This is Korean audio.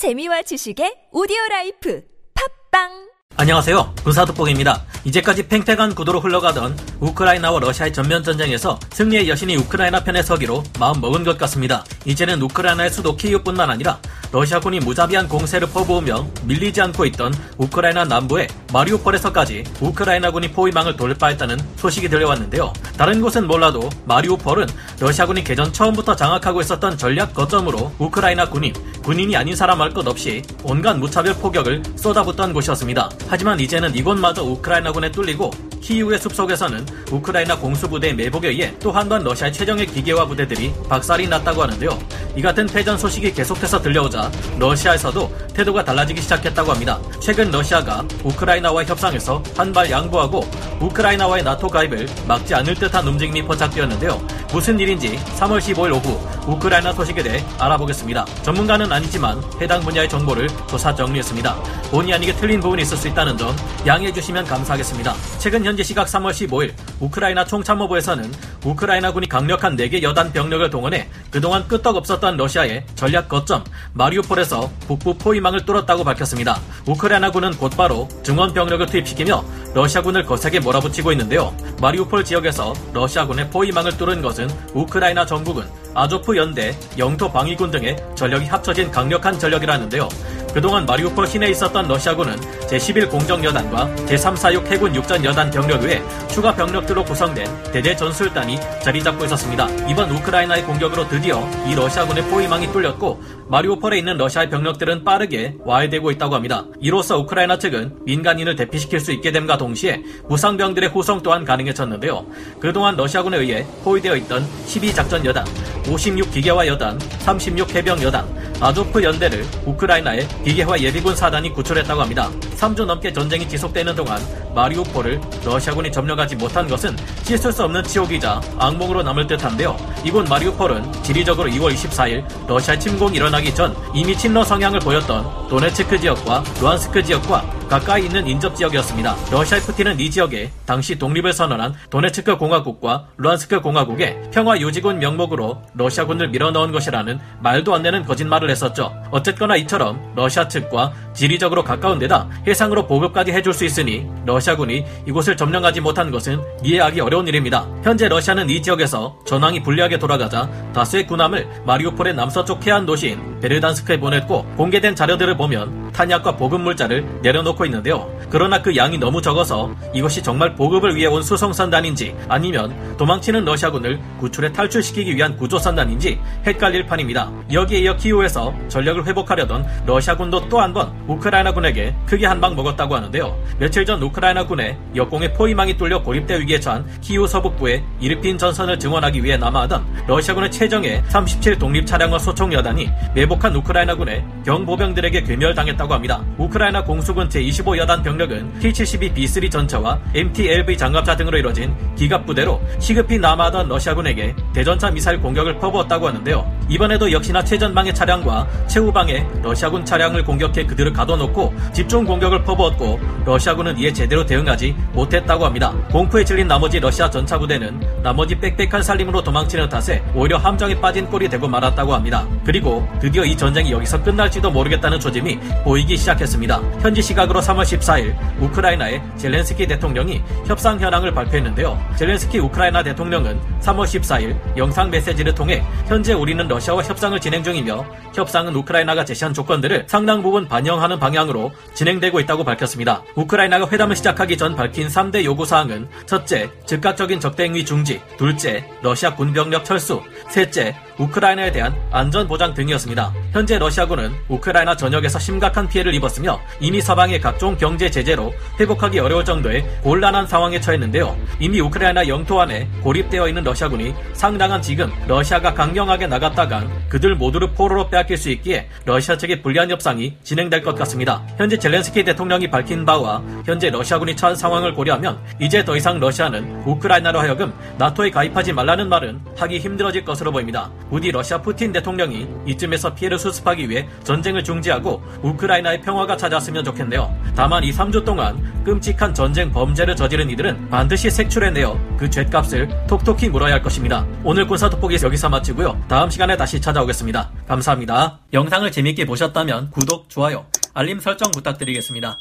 재미와 지식의 오디오 라이프 팟빵 안녕하세요. 군사독복입니다. 이제까지 팽팽한 구도로 흘러가던 우크라이나와 러시아의 전면 전쟁에서 승리의 여신이 우크라이나 편에 서기로 마음 먹은 것 같습니다. 이제는 우크라이나의 수도 키이우뿐만 아니라 러시아군이 무자비한 공세를 퍼부으며 밀리지 않고 있던 우크라이나 남부의 마리우폴에서까지 우크라이나군이 포위망을 돌파했다는 소식이 들려왔는데요. 다른 곳은 몰라도 마리우폴은 러시아군이 개전 처음부터 장악하고 있었던 전략 거점으로 우크라이나 군인, 군인이 아닌 사람 할 것 없이 온갖 무차별 포격을 쏟아붓던 곳이었습니다. 하지만 이제는 이곳마저 우크라이나군에 뚫리고 키이우의 숲속에서는 우크라이나 공수부대의 매복에 의해 또 한 번 러시아의 최정예 기계화 부대들이 박살이 났다고 하는데요. 이 같은 패전 소식이 계속해서 들려오자 러시아에서도 태도가 달라지기 시작했다고 합니다. 최근 러시아가 우크라이나와 협상에서 한 발 양보하고 우크라이나와의 나토 가입을 막지 않을 듯한 움직임이 포착되었는데요. 무슨 일인지 3월 15일 오후 우크라이나 소식에 대해 알아보겠습니다. 전문가는 아니지만 해당 분야의 정보를 조사 정리했습니다. 본의 아니게 틀린 부분이 있을 수 있다는 점 양해해 주시면 감사하겠습니다. 최근 현재 시각 3월 15일 우크라이나 총참모부에서는 우크라이나군이 강력한 4개 여단 병력을 동원해 그동안 끄떡없었던 러시아의 전략 거점 마리우폴에서 북부 포위망을 뚫었다고 밝혔습니다. 우크라이나군은 곧바로 증원 병력을 투입시키며 러시아군을 거세게 몰아붙이고 있는데요. 마리우폴 지역에서 러시아군의 포위망을 뚫은 것은 우크라이나 정부군, 아조프 연대, 영토 방위군 등의 전력이 합쳐진 강력한 전력이라는데요. 그동안 마리우폴 시내에 있었던 러시아군은 제11 공정여단과 제346 해군 육전여단 병력 외에 추가 병력들로 구성된 대대 전술단이 자리 잡고 있었습니다. 이번 우크라이나의 공격으로 드디어 이 러시아군의 포위망이 뚫렸고 마리우폴에 있는 러시아의 병력들은 빠르게 와해되고 있다고 합니다. 이로써 우크라이나 측은 민간인을 대피시킬 수 있게 됨과 동시에 무상병들의 후송 또한 가능해졌는데요. 그동안 러시아군에 의해 포위되어 있던 12작전여단, 56기계화 여단, 36해병 여단, 아조프 연대를 우크라이나의 기계화 예비군 사단이 구출했다고 합니다. 3주 넘게 전쟁이 지속되는 동안 마리우폴을 러시아군이 점령하지 못한 것은 씻을 수 없는 치욕이자 악몽으로 남을 듯한데요. 이곳 마리우폴은 지리적으로 2월 24일 러시아 침공이 일어나기 전 이미 친러 성향을 보였던 도네츠크 지역과 루안스크 지역과 가까이 있는 인접 지역이었습니다. 러시아의 푸틴은 이 지역에 당시 독립을 선언한 도네츠크 공화국과 루안스크 공화국의 평화 유지군 명목으로 러시아군을 밀어넣은 것이라는 말도 안 되는 거짓말을 했었죠. 어쨌거나 이처럼 러시아 측과 지리적으로 가까운 데다 해상으로 보급까지 해줄 수 있으니 러시아군이 이곳을 점령하지 못한 것은 이해하기 어려운 일입니다. 현재 러시아는 이 지역에서 전황이 불리하게 돌아가자 다수의 군함을 마리우폴의 남서쪽 해안 도시인 베르단스크에 보냈고 공개된 자료들을 보면 탄약과 보급 물자를 내려놓고 있는데요. 그러나 그 양이 너무 적어서 이것이 정말 보급을 위해 온 수송선단인지 아니면 도망치는 러시아군을 구출해 탈출시키기 위한 구조선단인지 헷갈릴 판입니다. 여기에 이어 키우에서 전력을 회복하려던 러시아군도 또 한 번 우크라이나군에게 크게 한 방 먹었다고 하는데요. 며칠 전 우크라이나군의 역공의 포위망이 뚫려 고립대 위기에 처한 키우 서북부의 이르핀 전선을 증원하기 위해 남아하던 러시아군의 최정예 37 독립 차량과 소총 여단이 매복한 우크라이나군의 경보병들에게 괴멸당했다 고 합니다. 우크라이나 공수군 제25여단 병력은 T-72B3 전차와 MT-LV 장갑차 등으로 이뤄진 기갑부대로 시급히 남아하던 러시아군에게 대전차 미사일 공격을 퍼부었다고 하는데요. 이번에도 역시나 최전방의 차량과 최후방의 러시아군 차량을 공격해 그들을 가둬놓고 집중 공격을 퍼부었고 러시아군은 이에 제대로 대응하지 못했다고 합니다. 공포에 질린 나머지 러시아 전차 부대는 나머지 빽빽한 살림으로 도망치는 탓에 오히려 함정에 빠진 꼴이 되고 말았다고 합니다. 그리고 드디어 이 전쟁이 여기서 끝날지도 모르겠다는 조짐이 보이기 시작했습니다. 현지 시각으로 3월 14일 우크라이나의 젤렌스키 대통령이 협상 현황을 발표했는데요. 젤렌스키 우크라이나 대통령은 3월 14일 영상 메시지를 통해 현재 우리는 러시아와 협상을 진행 중이며 협상은 우크라이나가 제시한 조건들을 상당 부분 반영하는 방향으로 진행되고 있다고 밝혔습니다. 우크라이나가 회담을 시작하기 전 밝힌 3대 요구 사항은 첫째, 즉각적인 적대행위 중지, 둘째, 러시아 군병력 철수, 셋째, 우크라이나에 대한 안전 보장 등이었습니다. 현재 러시아군은 우크라이나 전역에서 심각한 피해를 입었으며 이미 서방의 각종 경제 제재로 회복하기 어려울 정도의 곤란한 상황에 처했는데요. 이미 우크라이나 영토 안에 고립되어 있는 러시아군이 상당한 지금 러시아가 강경하게 나갔다간 그들 모두를 포로로 빼앗길 수 있기에 러시아 측의 불리한 협상이 진행될 것 같습니다. 현재 젤렌스키 대통령이 밝힌 바와 현재 러시아군이 처한 상황을 고려하면 이제 더 이상 러시아는 우크라이나로 하여금 나토에 가입하지 말라는 말은 하기 힘들어질 것으로 보입니다. 부디 러시아 푸틴 대통령이 이쯤에서 피해를 수습하기 위해 전쟁을 중지하고 우크라이나 우크라이나의 평화가 찾아왔으면 좋겠네요. 다만 이 3주 동안 끔찍한 전쟁 범죄를 저지른 이들은 반드시 색출해내어 그 죗값을 톡톡히 물어야 할 것입니다. 오늘 군사 돋보기 여기서 마치고요. 다음 시간에 다시 찾아오겠습니다. 감사합니다. 영상을 재밌게 보셨다면 구독, 좋아요, 알림 설정 부탁드리겠습니다.